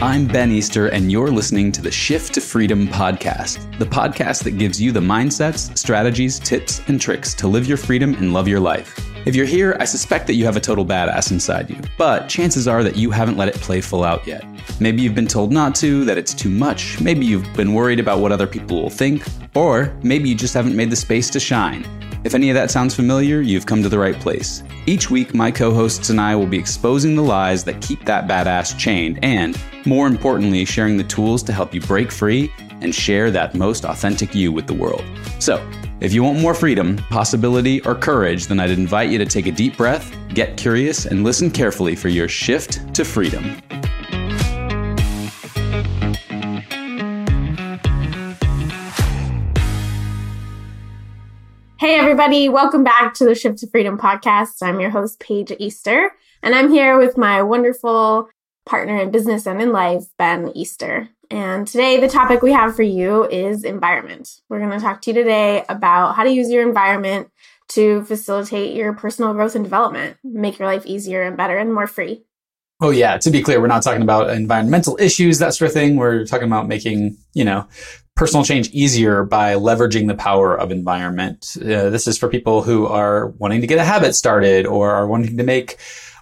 I'm Ben Easter, and you're listening to the Shift to Freedom podcast, the podcast that gives you the mindsets, strategies, tips, and tricks to live your freedom and love your life. If you're here, I suspect that you have a total badass inside you, but chances are that you haven't let it play full out yet. Maybe you've been told not to, that it's too much, maybe you've been worried about what other people will think, or maybe you just haven't made the space to shine. If any of that sounds familiar, you've come to the right place. Each week, my co hosts and I will be exposing the lies that keep that badass chained and, more importantly, sharing the tools to help you break free and share that most authentic you with the world. So, if you want more freedom, possibility, or courage, then I'd invite you to take a deep breath, get curious, and listen carefully for your shift to freedom. Hey, everybody, welcome back to the Shift to Freedom podcast. I'm your host, Paige Easter, and I'm here with my wonderful partner in business and in life, Ben Easter. And today, the topic we have for you is environment. We're going to talk to you today about how to use your environment to facilitate your personal growth and development, make your life easier and better and more free. Oh yeah, to be clear, we're not talking about environmental issues, that sort of thing. We're talking about making, you know, personal change easier by leveraging the power of environment. Uh, this is for people who are wanting to get a habit started or are wanting to make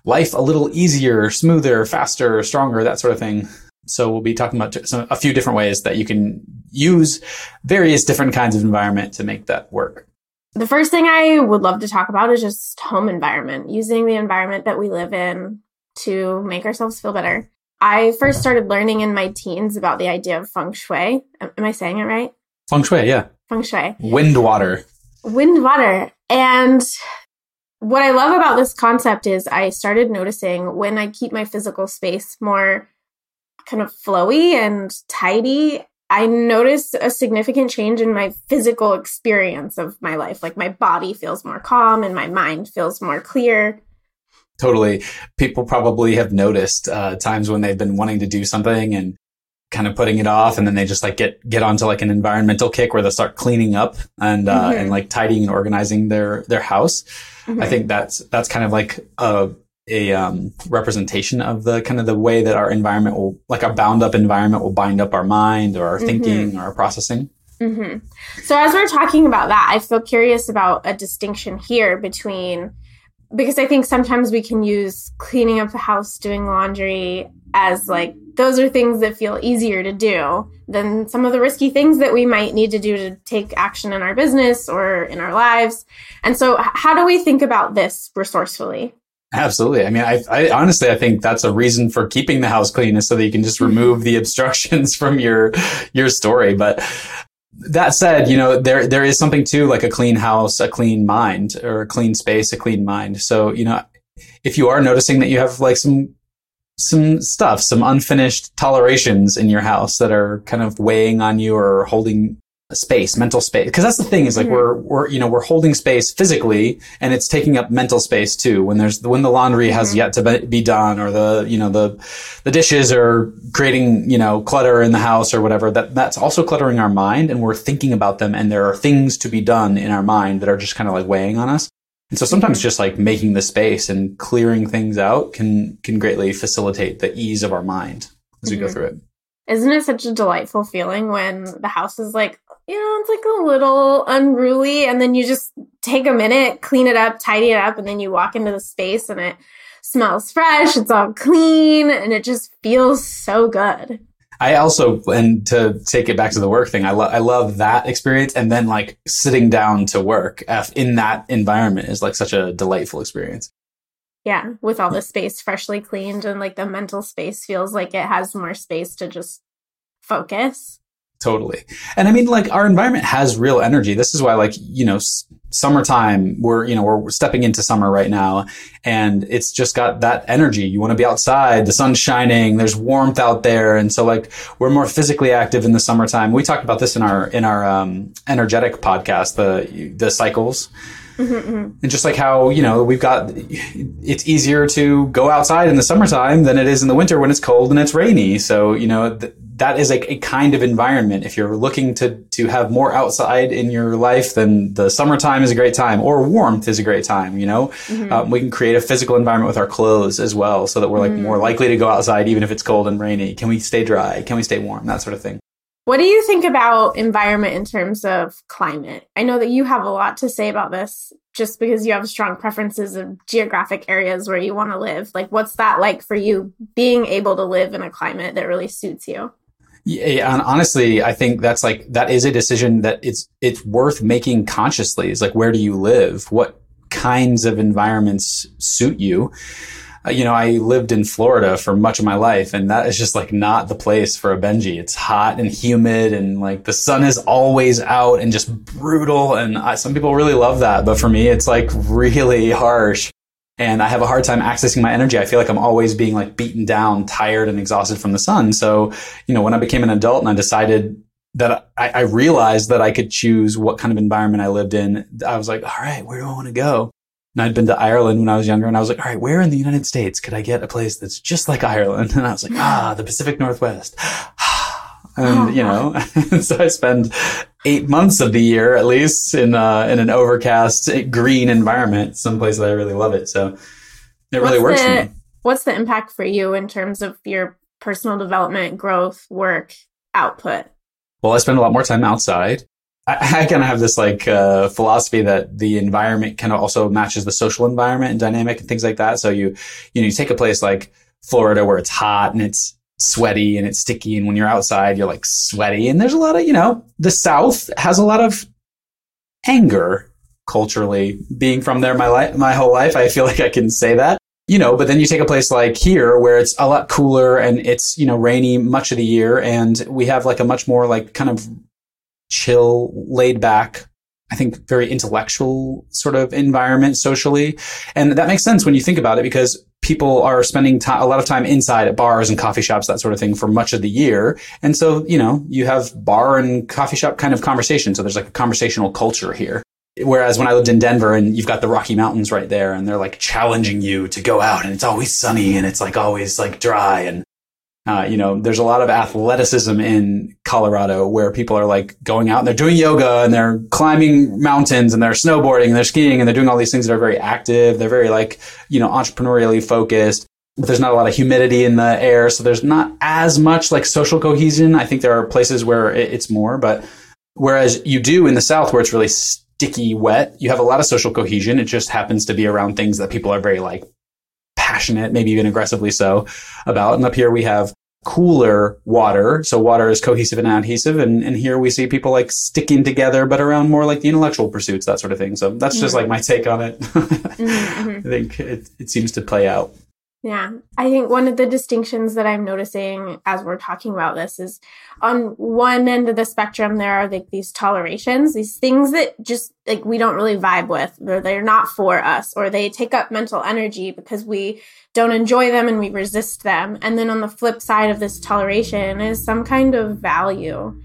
life a little easier, smoother, faster, stronger, that sort of thing. So we'll be talking about some, a few different ways that you can use various different kinds of environment to make that work. The first thing I would love to talk about is just home environment, using the environment that we live in to make ourselves feel better. I first started learning in my teens about the idea of feng shui. Am I saying it right? Feng shui, yeah. Feng shui. Wind water. Wind water. And what I love about this concept is I started noticing when I keep my physical space more kind of flowy and tidy, I notice a significant change in my physical experience of my life. Like my body feels more calm and my mind feels more clear. Totally. People probably have noticed uh, times when they've been wanting to do something and kind of putting it off and then they just like get get onto like an environmental kick where they start cleaning up and uh, mm-hmm. and like tidying and organizing their their house mm-hmm. i think that's that's kind of like a a um, representation of the kind of the way that our environment will like our bound up environment will bind up our mind or our mm-hmm. thinking or our processing mm-hmm. so as we're talking about that i feel curious about a distinction here between because I think sometimes we can use cleaning up the house, doing laundry as like those are things that feel easier to do than some of the risky things that we might need to do to take action in our business or in our lives. And so, how do we think about this resourcefully? Absolutely. I mean, I, I, honestly, I think that's a reason for keeping the house clean is so that you can just remove the obstructions from your your story. But that said, you know, there, there is something to like a clean house, a clean mind or a clean space, a clean mind. So, you know, if you are noticing that you have like some, some stuff, some unfinished tolerations in your house that are kind of weighing on you or holding space, mental space. Cause that's the thing is like mm-hmm. we're, we're, you know, we're holding space physically and it's taking up mental space too. When there's, when the laundry has mm-hmm. yet to be done or the, you know, the, the dishes are creating, you know, clutter in the house or whatever, that, that's also cluttering our mind and we're thinking about them and there are things to be done in our mind that are just kind of like weighing on us. And so sometimes mm-hmm. just like making the space and clearing things out can, can greatly facilitate the ease of our mind as we go mm-hmm. through it. Isn't it such a delightful feeling when the house is like you know, it's like a little unruly. And then you just take a minute, clean it up, tidy it up, and then you walk into the space and it smells fresh, it's all clean, and it just feels so good. I also, and to take it back to the work thing, I, lo- I love that experience. And then like sitting down to work in that environment is like such a delightful experience. Yeah, with all the space freshly cleaned and like the mental space feels like it has more space to just focus. Totally. And I mean, like our environment has real energy. This is why, like, you know, s- summertime, we're, you know, we're stepping into summer right now and it's just got that energy. You want to be outside. The sun's shining. There's warmth out there. And so like we're more physically active in the summertime. We talked about this in our, in our, um, energetic podcast, the, the cycles. Mm-hmm, mm-hmm. And just like how, you know, we've got, it's easier to go outside in the summertime than it is in the winter when it's cold and it's rainy. So, you know, th- that is a, a kind of environment. If you're looking to, to have more outside in your life, then the summertime is a great time or warmth is a great time. You know, mm-hmm. um, we can create a physical environment with our clothes as well so that we're like mm-hmm. more likely to go outside even if it's cold and rainy. Can we stay dry? Can we stay warm? That sort of thing. What do you think about environment in terms of climate? I know that you have a lot to say about this just because you have strong preferences of geographic areas where you want to live. Like, what's that like for you being able to live in a climate that really suits you? Yeah, and honestly, I think that's like that is a decision that it's it's worth making consciously. Is like where do you live? What kinds of environments suit you? Uh, you know, I lived in Florida for much of my life and that is just like not the place for a Benji. It's hot and humid and like the sun is always out and just brutal. And I, some people really love that. But for me, it's like really harsh and I have a hard time accessing my energy. I feel like I'm always being like beaten down, tired and exhausted from the sun. So, you know, when I became an adult and I decided that I, I realized that I could choose what kind of environment I lived in, I was like, all right, where do I want to go? And I'd been to Ireland when I was younger and I was like, all right, where in the United States could I get a place that's just like Ireland? And I was like, ah, the Pacific Northwest. and, you know, so I spend eight months of the year at least in, uh, in an overcast green environment, someplace that I really love it. So it really works the, for me. What's the impact for you in terms of your personal development, growth, work, output? Well, I spend a lot more time outside. I, I kind of have this like uh, philosophy that the environment kind of also matches the social environment and dynamic and things like that. So you, you know, you take a place like Florida where it's hot and it's sweaty and it's sticky, and when you're outside, you're like sweaty, and there's a lot of, you know, the South has a lot of anger culturally. Being from there my life, my whole life, I feel like I can say that you know, but then you take a place like here where it's a lot cooler and it's, you know, rainy much of the year. And we have like a much more like kind of chill, laid back, I think very intellectual sort of environment socially. And that makes sense when you think about it because people are spending t- a lot of time inside at bars and coffee shops, that sort of thing for much of the year. And so, you know, you have bar and coffee shop kind of conversation. So there's like a conversational culture here. Whereas when I lived in Denver and you've got the Rocky Mountains right there and they're like challenging you to go out and it's always sunny and it's like always like dry and uh, you know, there's a lot of athleticism in Colorado where people are like going out and they're doing yoga and they're climbing mountains and they're snowboarding and they're skiing and they're doing all these things that are very active. They're very like, you know, entrepreneurially focused. But there's not a lot of humidity in the air. So there's not as much like social cohesion. I think there are places where it's more, but whereas you do in the South where it's really sticky wet, you have a lot of social cohesion. It just happens to be around things that people are very like passionate, maybe even aggressively so about. And up here we have cooler water. So water is cohesive and adhesive. And, and here we see people like sticking together, but around more like the intellectual pursuits, that sort of thing. So that's just mm-hmm. like my take on it. mm-hmm. I think it, it seems to play out. Yeah. I think one of the distinctions that I'm noticing as we're talking about this is on one end of the spectrum, there are like these tolerations, these things that just like we don't really vibe with, or they're not for us, or they take up mental energy because we don't enjoy them and we resist them. And then on the flip side of this toleration is some kind of value.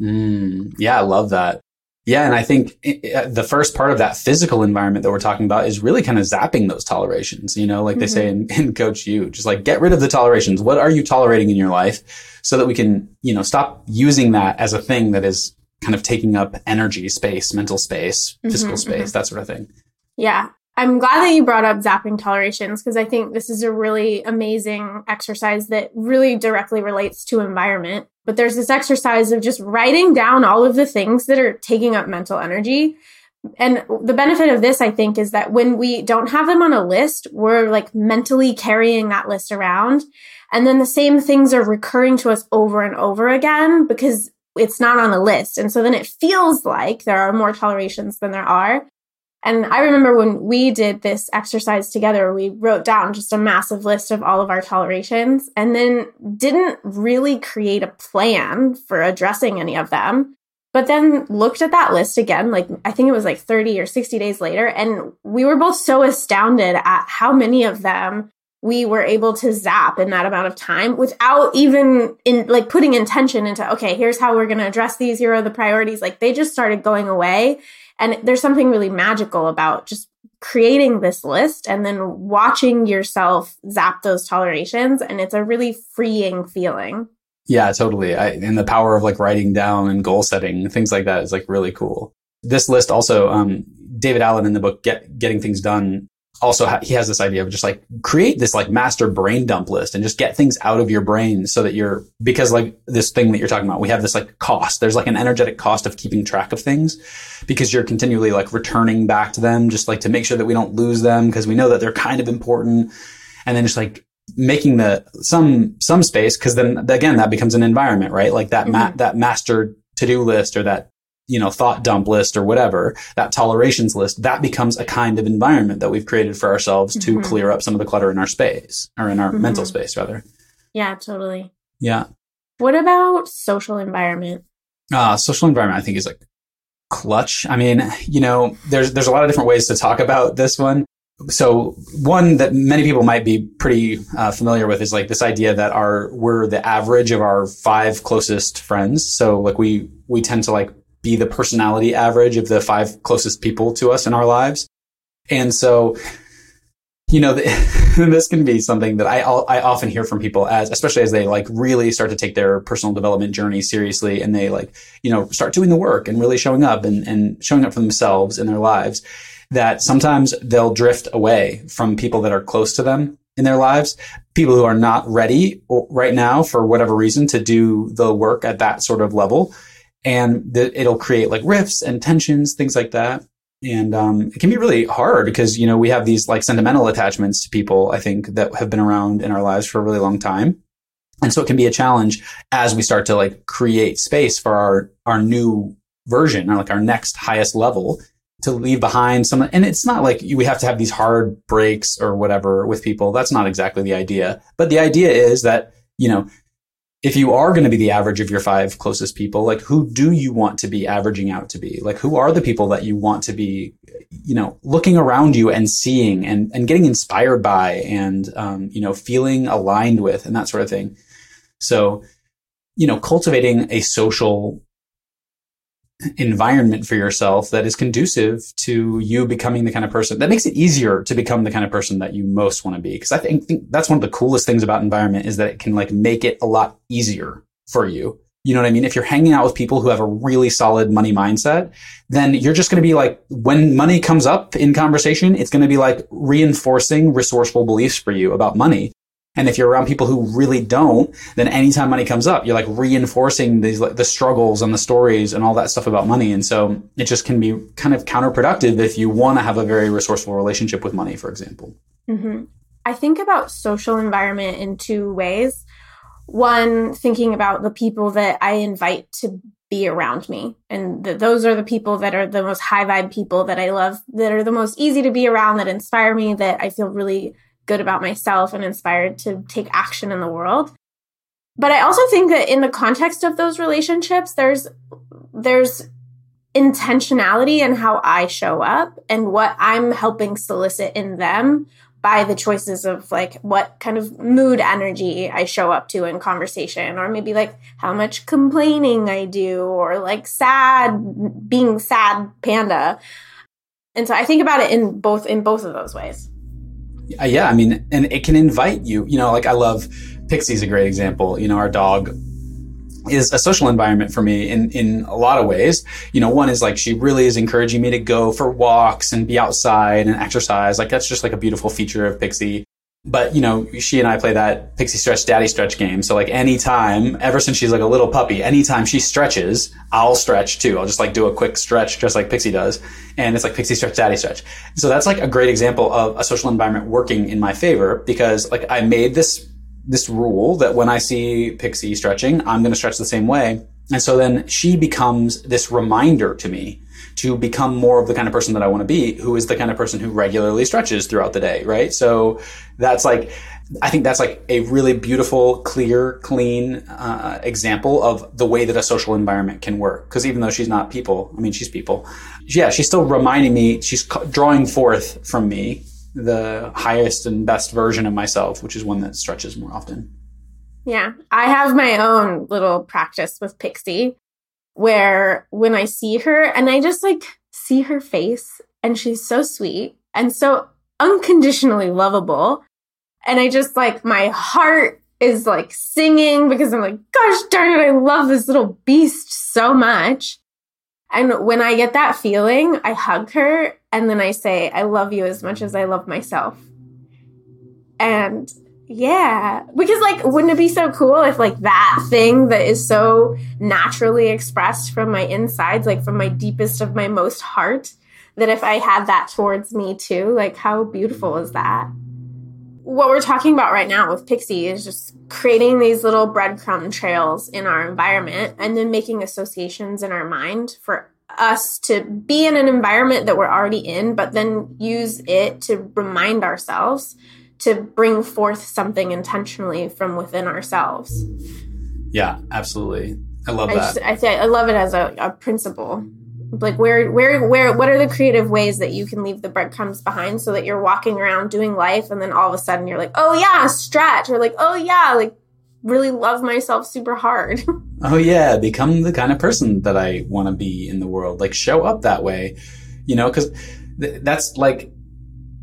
Mm, yeah, I love that. Yeah, and I think uh, the first part of that physical environment that we're talking about is really kind of zapping those tolerations. You know, like mm-hmm. they say in, in Coach U, just like get rid of the tolerations. What are you tolerating in your life so that we can, you know, stop using that as a thing that is kind of taking up energy, space, mental space, physical mm-hmm, space, mm-hmm. that sort of thing. Yeah. I'm glad that you brought up zapping tolerations because I think this is a really amazing exercise that really directly relates to environment. But there's this exercise of just writing down all of the things that are taking up mental energy. And the benefit of this, I think, is that when we don't have them on a list, we're like mentally carrying that list around. And then the same things are recurring to us over and over again because it's not on a list. And so then it feels like there are more tolerations than there are. And I remember when we did this exercise together, we wrote down just a massive list of all of our tolerations and then didn't really create a plan for addressing any of them. But then looked at that list again, like I think it was like 30 or 60 days later. And we were both so astounded at how many of them we were able to zap in that amount of time without even in like putting intention into, okay, here's how we're going to address these. Here are the priorities. Like they just started going away and there's something really magical about just creating this list and then watching yourself zap those tolerations. And it's a really freeing feeling. Yeah, totally. I, and the power of like writing down and goal setting, things like that is like really cool. This list also, um, David Allen in the book Get, Getting Things Done also ha- he has this idea of just like create this like master brain dump list and just get things out of your brain so that you're because like this thing that you're talking about we have this like cost. There's like an energetic cost of keeping track of things because you're continually like returning back to them just like to make sure that we don't lose them because we know that they're kind of important. And then just like making the some some space because then again that becomes an environment right? Like that mm-hmm. ma- that master to-do list or that you know, thought dump list or whatever, that tolerations list, that becomes a kind of environment that we've created for ourselves mm-hmm. to clear up some of the clutter in our space or in our mm-hmm. mental space rather. Yeah, totally. Yeah. What about social environment? Uh, social environment, I think is like clutch. I mean, you know, there's, there's a lot of different ways to talk about this one. So one that many people might be pretty uh, familiar with is like this idea that our, we're the average of our five closest friends. So like we, we tend to like be the personality average of the five closest people to us in our lives. And so, you know, this can be something that I, I often hear from people as, especially as they like really start to take their personal development journey seriously and they like, you know, start doing the work and really showing up and, and showing up for themselves in their lives that sometimes they'll drift away from people that are close to them in their lives, people who are not ready right now for whatever reason to do the work at that sort of level and the, it'll create like rifts and tensions, things like that. And um, it can be really hard because you know we have these like sentimental attachments to people. I think that have been around in our lives for a really long time, and so it can be a challenge as we start to like create space for our our new version, or like our next highest level to leave behind some. And it's not like we have to have these hard breaks or whatever with people. That's not exactly the idea. But the idea is that you know if you are going to be the average of your five closest people, like who do you want to be averaging out to be? Like who are the people that you want to be, you know, looking around you and seeing and, and getting inspired by and, um, you know, feeling aligned with and that sort of thing. So, you know, cultivating a social environment for yourself that is conducive to you becoming the kind of person that makes it easier to become the kind of person that you most want to be. Cause I think, think that's one of the coolest things about environment is that it can like make it a lot easier for you. You know what I mean? If you're hanging out with people who have a really solid money mindset, then you're just going to be like, when money comes up in conversation, it's going to be like reinforcing resourceful beliefs for you about money. And if you're around people who really don't, then anytime money comes up, you're like reinforcing these, the struggles and the stories and all that stuff about money. And so it just can be kind of counterproductive if you want to have a very resourceful relationship with money, for example. Mm-hmm. I think about social environment in two ways. One, thinking about the people that I invite to be around me. And th- those are the people that are the most high vibe people that I love, that are the most easy to be around, that inspire me, that I feel really good about myself and inspired to take action in the world. But I also think that in the context of those relationships, there's there's intentionality in how I show up and what I'm helping solicit in them by the choices of like what kind of mood energy I show up to in conversation or maybe like how much complaining I do or like sad being sad panda. And so I think about it in both in both of those ways. Uh, yeah, I mean, and it can invite you. You know, like I love Pixie's a great example. You know, our dog is a social environment for me in in a lot of ways. You know, one is like she really is encouraging me to go for walks and be outside and exercise. Like that's just like a beautiful feature of Pixie. But, you know, she and I play that pixie stretch, daddy stretch game. So like anytime, ever since she's like a little puppy, anytime she stretches, I'll stretch too. I'll just like do a quick stretch just like Pixie does. And it's like pixie stretch, daddy stretch. So that's like a great example of a social environment working in my favor because like I made this, this rule that when I see Pixie stretching, I'm going to stretch the same way. And so then she becomes this reminder to me to become more of the kind of person that I want to be, who is the kind of person who regularly stretches throughout the day, right? So that's like, I think that's like a really beautiful, clear, clean uh, example of the way that a social environment can work. Because even though she's not people, I mean, she's people. Yeah, she's still reminding me, she's drawing forth from me the highest and best version of myself, which is one that stretches more often. Yeah, I have my own little practice with Pixie where when I see her and I just like see her face and she's so sweet and so unconditionally lovable. And I just like my heart is like singing because I'm like, gosh darn it, I love this little beast so much. And when I get that feeling, I hug her and then I say, I love you as much as I love myself. And yeah, because like, wouldn't it be so cool if like that thing that is so naturally expressed from my insides, like from my deepest of my most heart, that if I had that towards me too, like how beautiful is that? What we're talking about right now with Pixie is just creating these little breadcrumb trails in our environment and then making associations in our mind for us to be in an environment that we're already in, but then use it to remind ourselves to bring forth something intentionally from within ourselves. Yeah, absolutely. I love I that. just, I, th- I love it as a, a principle. Like where, where, where, what are the creative ways that you can leave the breadcrumbs behind so that you're walking around doing life and then all of a sudden you're like, oh yeah, stretch, or like, oh yeah, like really love myself super hard. oh yeah, become the kind of person that I want to be in the world. Like show up that way, you know, because th- that's like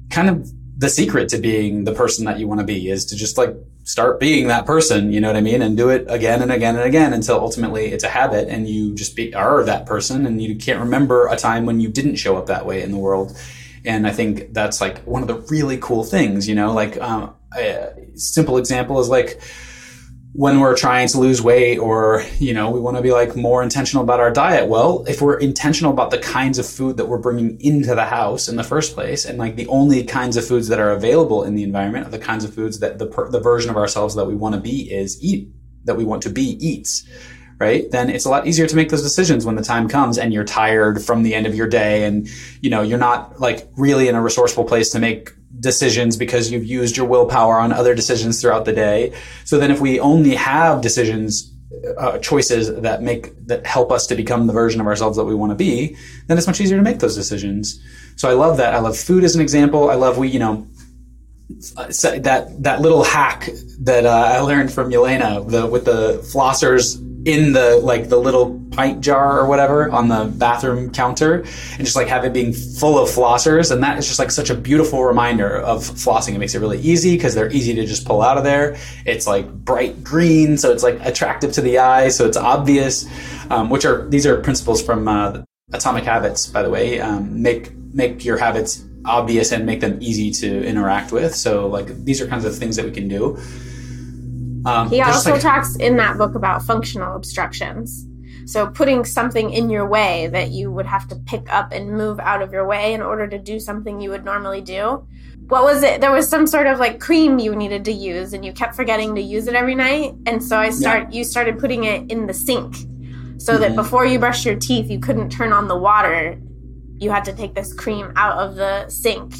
kind of the secret to being the person that you want to be is to just like start being that person, you know what I mean? And do it again and again and again until ultimately it's a habit and you just be, are that person and you can't remember a time when you didn't show up that way in the world. And I think that's like one of the really cool things, you know, like, um, a simple example is like, when we're trying to lose weight or, you know, we want to be like more intentional about our diet. Well, if we're intentional about the kinds of food that we're bringing into the house in the first place and like the only kinds of foods that are available in the environment are the kinds of foods that the, the version of ourselves that we want to be is eat, that we want to be eats right? Then it's a lot easier to make those decisions when the time comes and you're tired from the end of your day and, you know, you're not like really in a resourceful place to make decisions because you've used your willpower on other decisions throughout the day. So then if we only have decisions, uh, choices that make, that help us to become the version of ourselves that we want to be, then it's much easier to make those decisions. So I love that. I love food as an example. I love we, you know, that that little hack that uh, I learned from Yelena the with the flossers in the like the little pint jar or whatever on the bathroom counter and just like have it being full of flossers. And that is just like such a beautiful reminder of flossing. It makes it really easy because they're easy to just pull out of there. It's like bright green so it's like attractive to the eye so it's obvious um, which are these are principles from uh, atomic habits by the way. Um, make make your habits obvious and make them easy to interact with. So like these are kinds of things that we can do um, he also like, talks in that book about functional obstructions. So putting something in your way that you would have to pick up and move out of your way in order to do something you would normally do. What was it? There was some sort of like cream you needed to use and you kept forgetting to use it every night. And so I start yeah. you started putting it in the sink. So mm-hmm. that before you brushed your teeth, you couldn't turn on the water. You had to take this cream out of the sink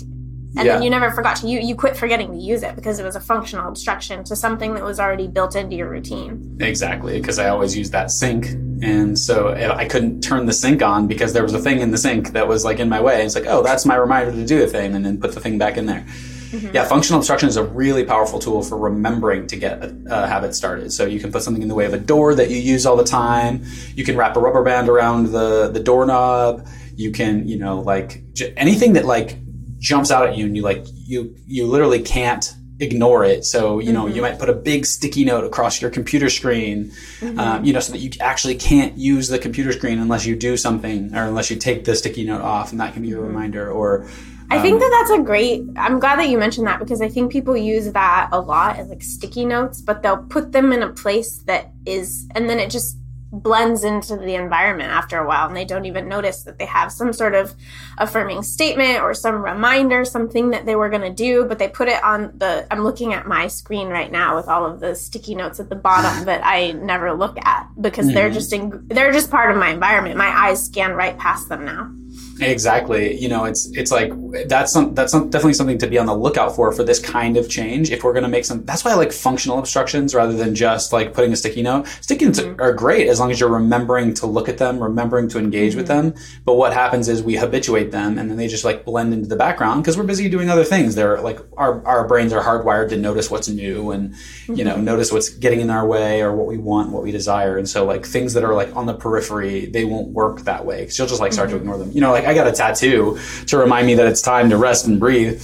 and yeah. then you never forgot to you you quit forgetting to use it because it was a functional obstruction to something that was already built into your routine. Exactly because i always use that sink. And so i couldn't turn the sink on because there was a thing in the sink that was like in my way. It's like oh that's my reminder to do the thing and then put the thing back in there. Mm-hmm. yeah functional obstruction is a really powerful tool for remembering to get a, a habit started. So you can put something in the way of a door that you use all the time. You can wrap a rubber band around the the doorknob. You can you know like j- anything that like jumps out at you and you like you you literally can't ignore it. So, you know, mm-hmm. you might put a big sticky note across your computer screen, mm-hmm. um, you know, so that you actually can't use the computer screen unless you do something or unless you take the sticky note off and that can be a mm-hmm. reminder or. Um, I think um, that that's a great, I'm glad that you mentioned that because I think people use that a lot as like sticky notes, but they'll put them in a place that is, and then it just blends into the environment after a while and they don't even notice that they have some sort of affirming statement or some reminder something that they were going to do but they put it on the i'm looking at my screen right now with all of the sticky notes at the bottom that i never look at because mm-hmm. they're just in, they're just part of my environment my eyes scan right past them now Exactly. You know, it's it's like that's some, that's some, definitely something to be on the lookout for for this kind of change. If we're going to make some, that's why I like functional obstructions rather than just like putting a sticky note. Sticky notes mm-hmm. are great as long as you're remembering to look at them, remembering to engage mm-hmm. with them. But what happens is we habituate them and then they just like blend into the background because we're busy doing other things. They're like our our brains are hardwired to notice what's new and mm-hmm. you know mm-hmm. notice what's getting in our way or what we want, what we desire. And so like things that are like on the periphery, they won't work that way because you'll just like start to mm-hmm. ignore them. You know, like I got a tattoo to remind me that it's time to rest and breathe.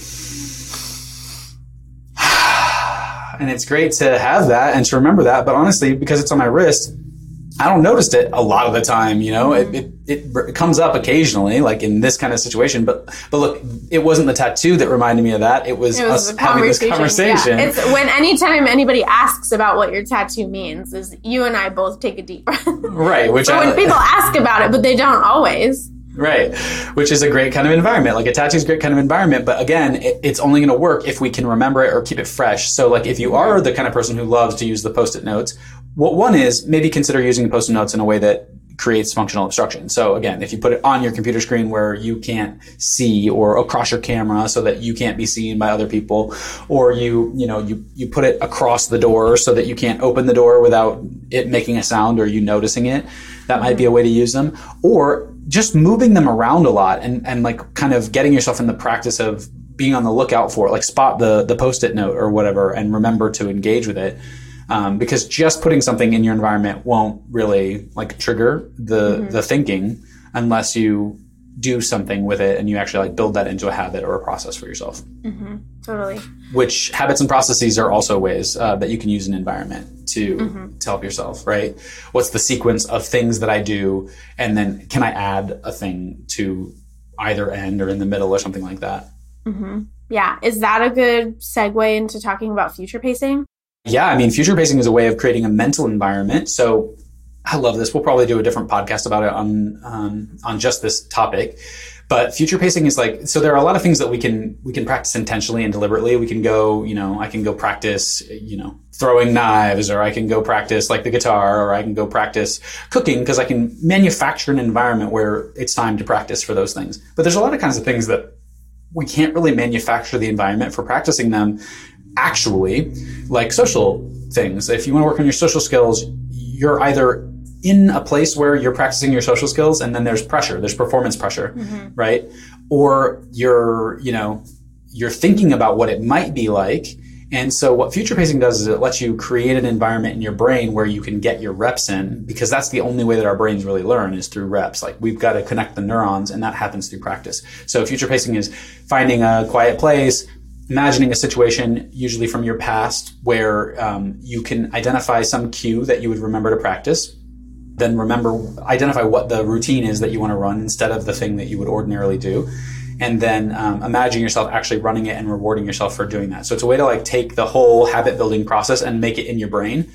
and it's great to have that and to remember that. But honestly, because it's on my wrist, I don't notice it a lot of the time, you know, it, it, it, comes up occasionally, like in this kind of situation. But, but look, it wasn't the tattoo that reminded me of that. It was, it was us having this conversation. Yeah. It's when anytime anybody asks about what your tattoo means is you and I both take a deep breath. Right. Which so I, when people ask about it, but they don't always. Right. Which is a great kind of environment. Like a tattoo is a great kind of environment. But again, it, it's only going to work if we can remember it or keep it fresh. So like if you are the kind of person who loves to use the post-it notes, what one is maybe consider using the post-it notes in a way that creates functional obstruction. So again, if you put it on your computer screen where you can't see or across your camera so that you can't be seen by other people, or you, you know, you, you put it across the door so that you can't open the door without it making a sound or you noticing it, that might be a way to use them. Or just moving them around a lot and, and like kind of getting yourself in the practice of being on the lookout for it, like spot the, the post-it note or whatever and remember to engage with it um, because just putting something in your environment won't really like trigger the mm-hmm. the thinking unless you do something with it and you actually like build that into a habit or a process for yourself. Mm-hmm. Totally. Which habits and processes are also ways uh, that you can use an environment to mm-hmm. to help yourself. Right? What's the sequence of things that I do, and then can I add a thing to either end or in the middle or something like that? Mm-hmm. Yeah. Is that a good segue into talking about future pacing? Yeah, I mean, future pacing is a way of creating a mental environment. So I love this. We'll probably do a different podcast about it on um, on just this topic. But future pacing is like so. There are a lot of things that we can we can practice intentionally and deliberately. We can go, you know, I can go practice, you know, throwing knives, or I can go practice like the guitar, or I can go practice cooking because I can manufacture an environment where it's time to practice for those things. But there's a lot of kinds of things that we can't really manufacture the environment for practicing them actually like social things. If you want to work on your social skills, you're either in a place where you're practicing your social skills and then there's pressure, there's performance pressure, mm-hmm. right? Or you're, you know, you're thinking about what it might be like. And so what future pacing does is it lets you create an environment in your brain where you can get your reps in because that's the only way that our brains really learn is through reps. Like we've got to connect the neurons and that happens through practice. So future pacing is finding a quiet place, imagining a situation, usually from your past, where um, you can identify some cue that you would remember to practice. Then remember, identify what the routine is that you want to run instead of the thing that you would ordinarily do. And then um, imagine yourself actually running it and rewarding yourself for doing that. So it's a way to like take the whole habit building process and make it in your brain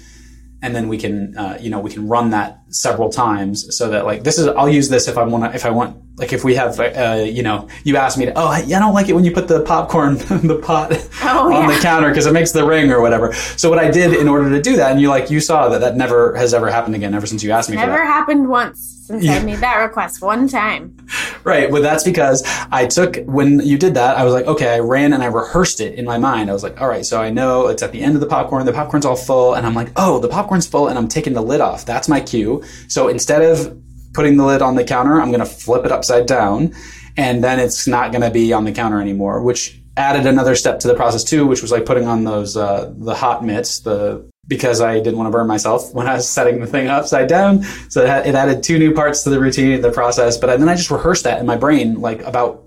and then we can uh, you know we can run that several times so that like this is I'll use this if I want to if I want like if we have uh, you know you ask me to oh I, I don't like it when you put the popcorn the pot oh, on yeah. the counter because it makes the ring or whatever so what I did in order to do that and you like you saw that that never has ever happened again ever since you asked me never happened once since yeah. I made that request one time. Right. Well, that's because I took, when you did that, I was like, okay, I ran and I rehearsed it in my mind. I was like, all right, so I know it's at the end of the popcorn, the popcorn's all full. And I'm like, oh, the popcorn's full and I'm taking the lid off. That's my cue. So instead of putting the lid on the counter, I'm going to flip it upside down and then it's not going to be on the counter anymore, which added another step to the process too, which was like putting on those, uh, the hot mitts, the because I didn't want to burn myself when I was setting the thing upside down. So it, it added two new parts to the routine, the process. But then I just rehearsed that in my brain like about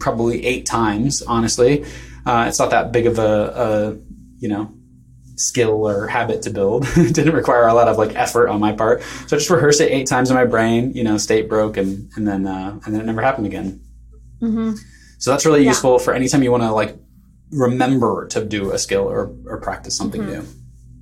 probably eight times, honestly. Uh, it's not that big of a, a, you know, skill or habit to build. it didn't require a lot of like effort on my part. So I just rehearsed it eight times in my brain, you know, state broke and, and then, uh, and then it never happened again. Mm-hmm. So that's really yeah. useful for anytime you want to like remember to do a skill or, or practice something mm-hmm. new.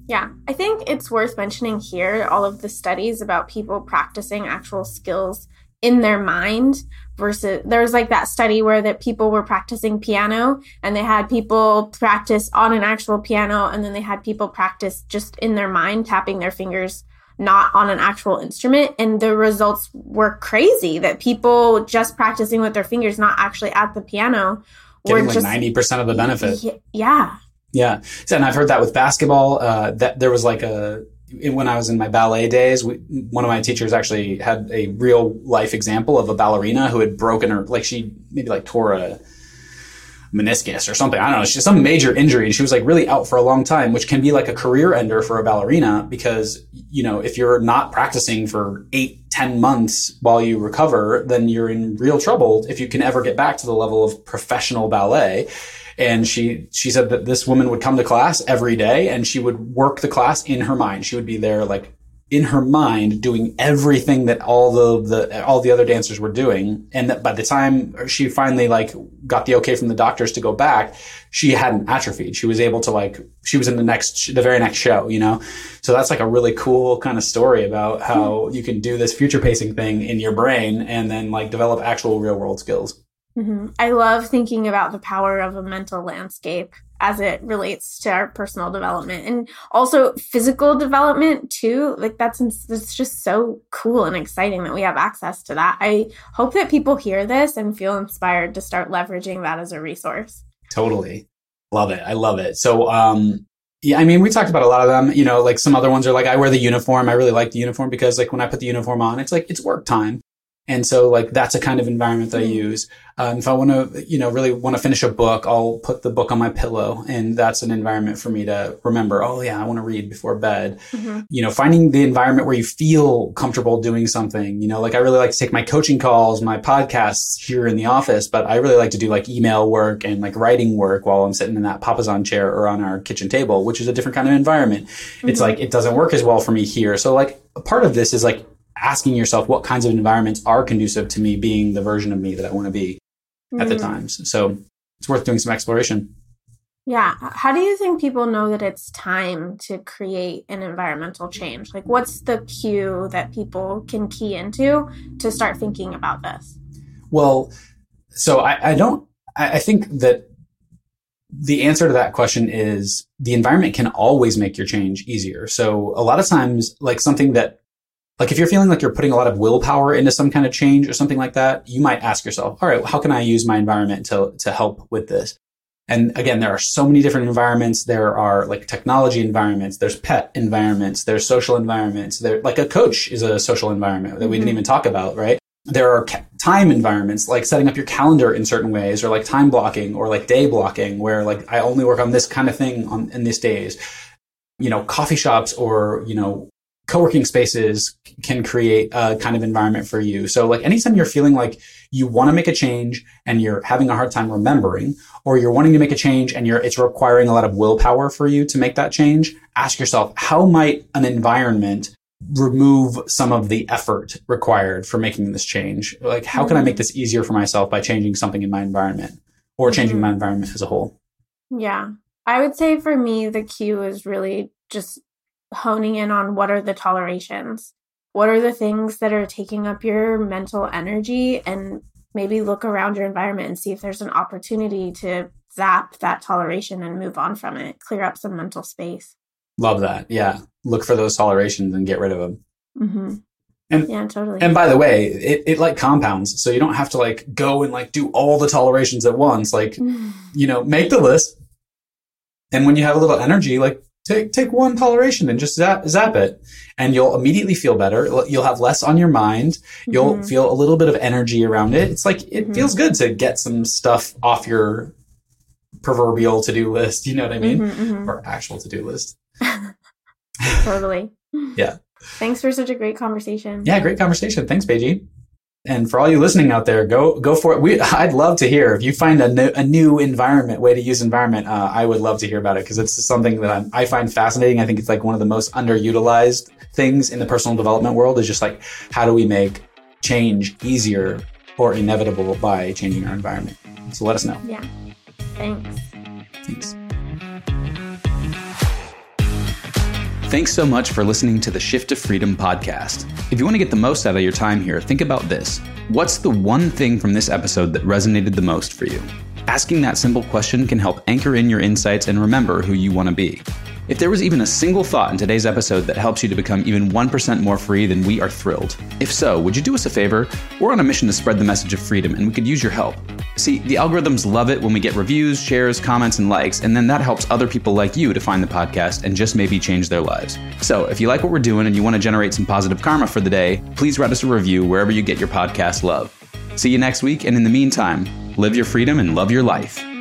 Yeah, I think it's worth mentioning here all of the studies about people practicing actual skills in their mind versus there was like that study where that people were practicing piano and they had people practice on an actual piano and then they had people practice just in their mind tapping their fingers not on an actual instrument. And the results were crazy that people just practicing with their fingers not actually at the piano getting like just, 90% of the benefit. Yeah. Yeah, and I've heard that with basketball. Uh, that there was like a when I was in my ballet days, we, one of my teachers actually had a real life example of a ballerina who had broken her, like she maybe like tore a meniscus or something. I don't know. She's some major injury. And she was like really out for a long time, which can be like a career ender for a ballerina because, you know, if you're not practicing for eight, ten months while you recover, then you're in real trouble if you can ever get back to the level of professional ballet. And she, she said that this woman would come to class every day and she would work the class in her mind. She would be there like in her mind doing everything that all the, the all the other dancers were doing. And that by the time she finally like got the okay from the doctors to go back she hadn't atrophied she was able to like she was in the next the very next show you know? So that's like a really cool kind of story about how you can do this future pacing thing in your brain and then like develop actual real world skills Mm-hmm. I love thinking about the power of a mental landscape as it relates to our personal development and also physical development too. Like that's it's just so cool and exciting that we have access to that. I hope that people hear this and feel inspired to start leveraging that as a resource. Totally. Love it. I love it. So um yeah, I mean, we talked about a lot of them. You know, like some other ones are like, I wear the uniform. I really like the uniform because, like, when I put the uniform on, it's like it's work time. And so like that's a kind of environment that I mm-hmm. use. Um, if I want to, you know, really want to finish a book, I'll put the book on my pillow and that's an environment for me to remember, oh yeah, I want to read before bed. Mm-hmm. You know, finding the environment where you feel comfortable doing something, you know, like I really like to take my coaching calls, my podcasts here in the office, but I really like to do like email work and like writing work while I'm sitting in that papasan chair or on our kitchen table, which is a different kind of environment. Mm-hmm. It's like, it doesn't work as well for me here. So like part of this is like asking yourself what kinds of environments are conducive to me being the version of me that I want to be mm. at the mm. times. So it's worth doing some exploration. Yeah. How do you think people know that it's time to create an environmental change? Like, what's the cue that people can key into to start thinking about this? Well, so I, I don't, I, I think that the answer to that question is the environment can always make your change easier. So a lot of times, like something that like if you're feeling like you're putting a lot of willpower into some kind of change or something like that, you might ask yourself, all right, how can I use my environment to, to help with this? And again, there are so many different environments. There are like technology environments. There's pet environments. There's social environments. There, like a coach is a social environment that we mm-hmm. didn't even talk about, right? There are ca- time environments, like setting up your calendar in certain ways, or like time blocking, or like day blocking, where like I only work on this kind of thing on in these days. You know, coffee shops or you know co-working spaces can create a kind of environment for you. So like anytime you're feeling like you want to make a change and you're having a hard time remembering, or you're wanting to make a change and you're, it's requiring a lot of willpower for you to make that change, ask yourself, how might an environment remove some of the effort required for making this change? Like, how can I make this easier for myself by changing something in my environment or changing mm-hmm. my environment as a whole? Yeah. I would say for me, the cue is really just honing in on what are the tolerations? What are the things that are taking up your mental energy? And maybe look around your environment and see if there's an opportunity to zap that toleration and move on from it clear up some mental space. Love that. Yeah. Look for those tolerations and get rid of them mm-hmm. and yeah totally. and by the way it, it like compounds. So you don't have to like go and like do all the tolerations at once. Like you know make the list. And when you have a little energy like Take take one toleration and just zap, zap it, and you'll immediately feel better. You'll have less on your mind. You'll mm-hmm. feel a little bit of energy around it. It's like it mm-hmm. feels good to get some stuff off your proverbial to do list. You know what I mean, mm-hmm, mm-hmm. or actual to do list. totally. yeah. Thanks for such a great conversation. Yeah, great conversation. Thanks, Beiji and for all you listening out there, go go for it. We, I'd love to hear if you find a new, a new environment way to use environment. Uh, I would love to hear about it because it's something that I'm, i find fascinating. I think it's like one of the most underutilized things in the personal development world. Is just like how do we make change easier or inevitable by changing our environment. So let us know. Yeah. Thanks. Thanks. Thanks so much for listening to the Shift to Freedom podcast. If you want to get the most out of your time here, think about this. What's the one thing from this episode that resonated the most for you? Asking that simple question can help anchor in your insights and remember who you want to be. If there was even a single thought in today's episode that helps you to become even 1% more free, then we are thrilled. If so, would you do us a favor? We're on a mission to spread the message of freedom, and we could use your help. See, the algorithms love it when we get reviews, shares, comments, and likes, and then that helps other people like you to find the podcast and just maybe change their lives. So, if you like what we're doing and you want to generate some positive karma for the day, please write us a review wherever you get your podcast love. See you next week, and in the meantime, live your freedom and love your life.